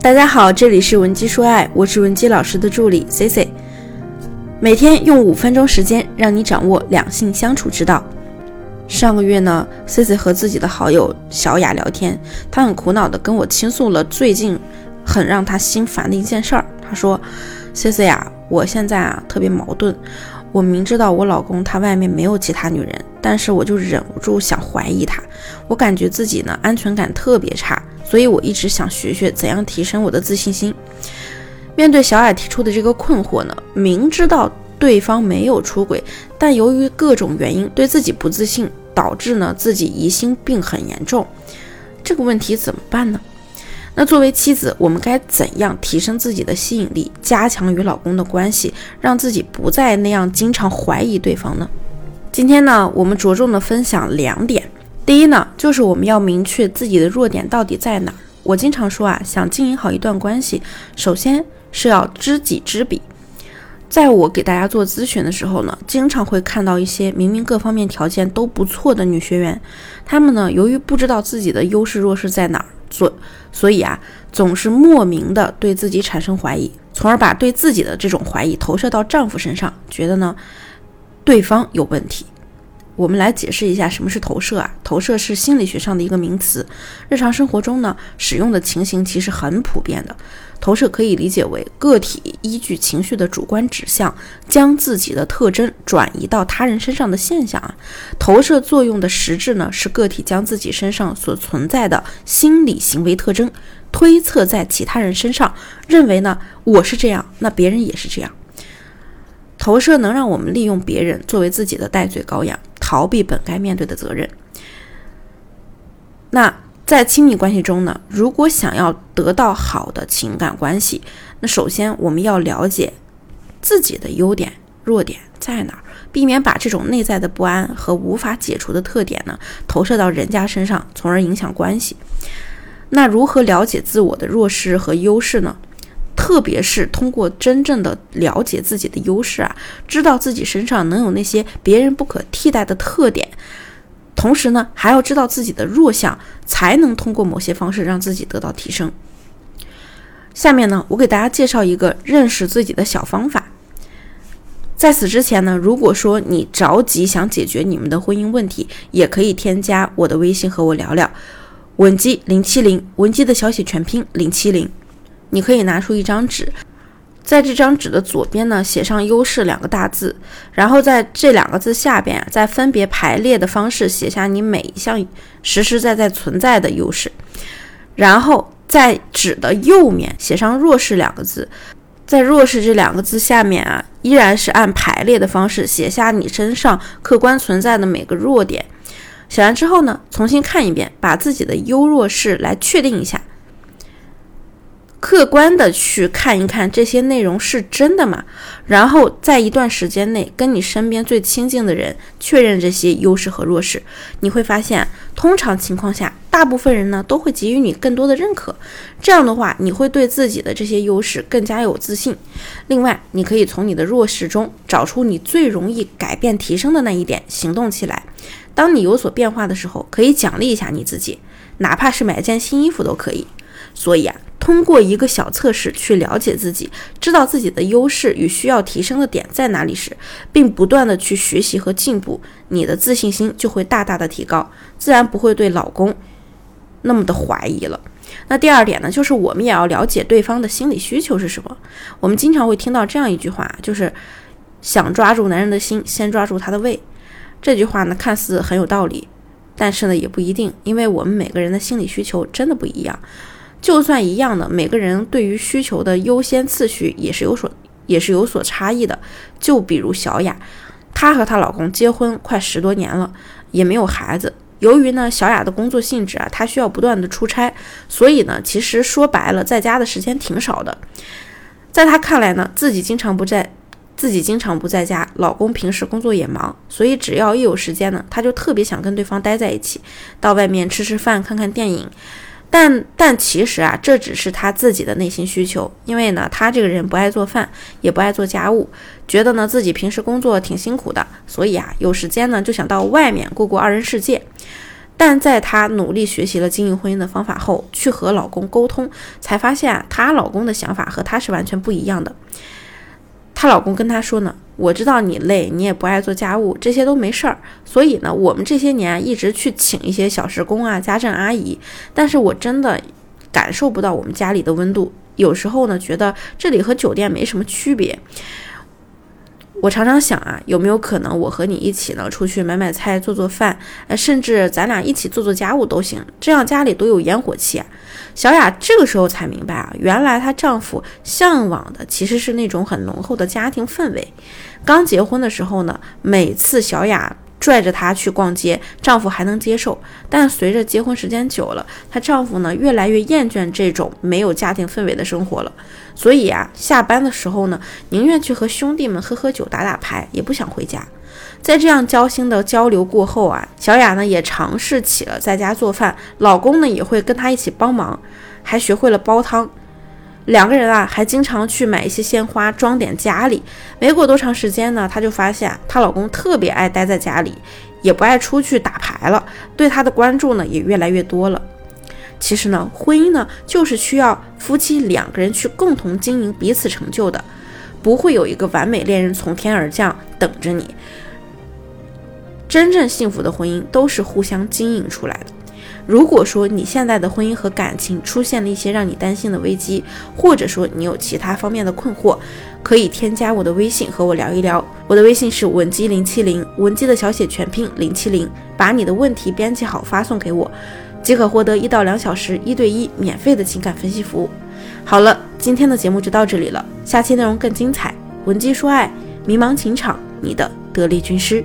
大家好，这里是文姬说爱，我是文姬老师的助理 C C，每天用五分钟时间让你掌握两性相处之道。上个月呢，C C 和自己的好友小雅聊天，她很苦恼的跟我倾诉了最近很让她心烦的一件事儿。她说：“C C 呀，我现在啊特别矛盾，我明知道我老公他外面没有其他女人，但是我就忍不住想怀疑他，我感觉自己呢安全感特别差。”所以我一直想学学怎样提升我的自信心。面对小雅提出的这个困惑呢，明知道对方没有出轨，但由于各种原因对自己不自信，导致呢自己疑心病很严重。这个问题怎么办呢？那作为妻子，我们该怎样提升自己的吸引力，加强与老公的关系，让自己不再那样经常怀疑对方呢？今天呢，我们着重的分享两点。第一呢，就是我们要明确自己的弱点到底在哪儿。我经常说啊，想经营好一段关系，首先是要知己知彼。在我给大家做咨询的时候呢，经常会看到一些明明各方面条件都不错的女学员，她们呢，由于不知道自己的优势弱势在哪儿，所所以啊，总是莫名的对自己产生怀疑，从而把对自己的这种怀疑投射到丈夫身上，觉得呢，对方有问题。我们来解释一下什么是投射啊？投射是心理学上的一个名词，日常生活中呢使用的情形其实很普遍的。投射可以理解为个体依据情绪的主观指向，将自己的特征转移到他人身上的现象啊。投射作用的实质呢是个体将自己身上所存在的心理行为特征推测在其他人身上，认为呢我是这样，那别人也是这样。投射能让我们利用别人作为自己的代罪羔羊。逃避本该面对的责任。那在亲密关系中呢？如果想要得到好的情感关系，那首先我们要了解自己的优点、弱点在哪儿，避免把这种内在的不安和无法解除的特点呢投射到人家身上，从而影响关系。那如何了解自我的弱势和优势呢？特别是通过真正的了解自己的优势啊，知道自己身上能有那些别人不可替代的特点，同时呢，还要知道自己的弱项，才能通过某些方式让自己得到提升。下面呢，我给大家介绍一个认识自己的小方法。在此之前呢，如果说你着急想解决你们的婚姻问题，也可以添加我的微信和我聊聊，文姬零七零，文姬的小写全拼零七零。你可以拿出一张纸，在这张纸的左边呢写上“优势”两个大字，然后在这两个字下边再分别排列的方式写下你每一项实实在在存在的优势，然后在纸的右面写上“弱势”两个字，在“弱势”这两个字下面啊，依然是按排列的方式写下你身上客观存在的每个弱点。写完之后呢，重新看一遍，把自己的优弱势来确定一下。客观的去看一看这些内容是真的吗？然后在一段时间内跟你身边最亲近的人确认这些优势和弱势，你会发现，通常情况下，大部分人呢都会给予你更多的认可。这样的话，你会对自己的这些优势更加有自信。另外，你可以从你的弱势中找出你最容易改变提升的那一点，行动起来。当你有所变化的时候，可以奖励一下你自己，哪怕是买件新衣服都可以。所以啊。通过一个小测试去了解自己，知道自己的优势与需要提升的点在哪里时，并不断的去学习和进步，你的自信心就会大大的提高，自然不会对老公那么的怀疑了。那第二点呢，就是我们也要了解对方的心理需求是什么。我们经常会听到这样一句话，就是想抓住男人的心，先抓住他的胃。这句话呢，看似很有道理，但是呢，也不一定，因为我们每个人的心理需求真的不一样。就算一样的，每个人对于需求的优先次序也是有所也是有所差异的。就比如小雅，她和她老公结婚快十多年了，也没有孩子。由于呢，小雅的工作性质啊，她需要不断的出差，所以呢，其实说白了，在家的时间挺少的。在她看来呢，自己经常不在，自己经常不在家，老公平时工作也忙，所以只要一有时间呢，她就特别想跟对方待在一起，到外面吃吃饭，看看电影。但但其实啊，这只是他自己的内心需求，因为呢，他这个人不爱做饭，也不爱做家务，觉得呢自己平时工作挺辛苦的，所以啊，有时间呢就想到外面过过二人世界。但在她努力学习了经营婚姻的方法后，去和老公沟通，才发现，她老公的想法和她是完全不一样的。她老公跟她说呢，我知道你累，你也不爱做家务，这些都没事儿。所以呢，我们这些年一直去请一些小时工啊、家政阿姨，但是我真的感受不到我们家里的温度。有时候呢，觉得这里和酒店没什么区别。我常常想啊，有没有可能我和你一起呢，出去买买菜、做做饭，呃，甚至咱俩一起做做家务都行，这样家里都有烟火气啊。小雅这个时候才明白啊，原来她丈夫向往的其实是那种很浓厚的家庭氛围。刚结婚的时候呢，每次小雅。拽着她去逛街，丈夫还能接受。但随着结婚时间久了，她丈夫呢越来越厌倦这种没有家庭氛围的生活了。所以啊，下班的时候呢，宁愿去和兄弟们喝喝酒、打打牌，也不想回家。在这样交心的交流过后啊，小雅呢也尝试起了在家做饭，老公呢也会跟她一起帮忙，还学会了煲汤。两个人啊，还经常去买一些鲜花装点家里。没过多长时间呢，她就发现她老公特别爱待在家里，也不爱出去打牌了，对她的关注呢也越来越多了。其实呢，婚姻呢就是需要夫妻两个人去共同经营彼此成就的，不会有一个完美恋人从天而降等着你。真正幸福的婚姻都是互相经营出来的。如果说你现在的婚姻和感情出现了一些让你担心的危机，或者说你有其他方面的困惑，可以添加我的微信和我聊一聊。我的微信是文姬零七零，文姬的小写全拼零七零，把你的问题编辑好发送给我，即可获得一到两小时一对一免费的情感分析服务。好了，今天的节目就到这里了，下期内容更精彩。文姬说爱，迷茫情场，你的得力军师。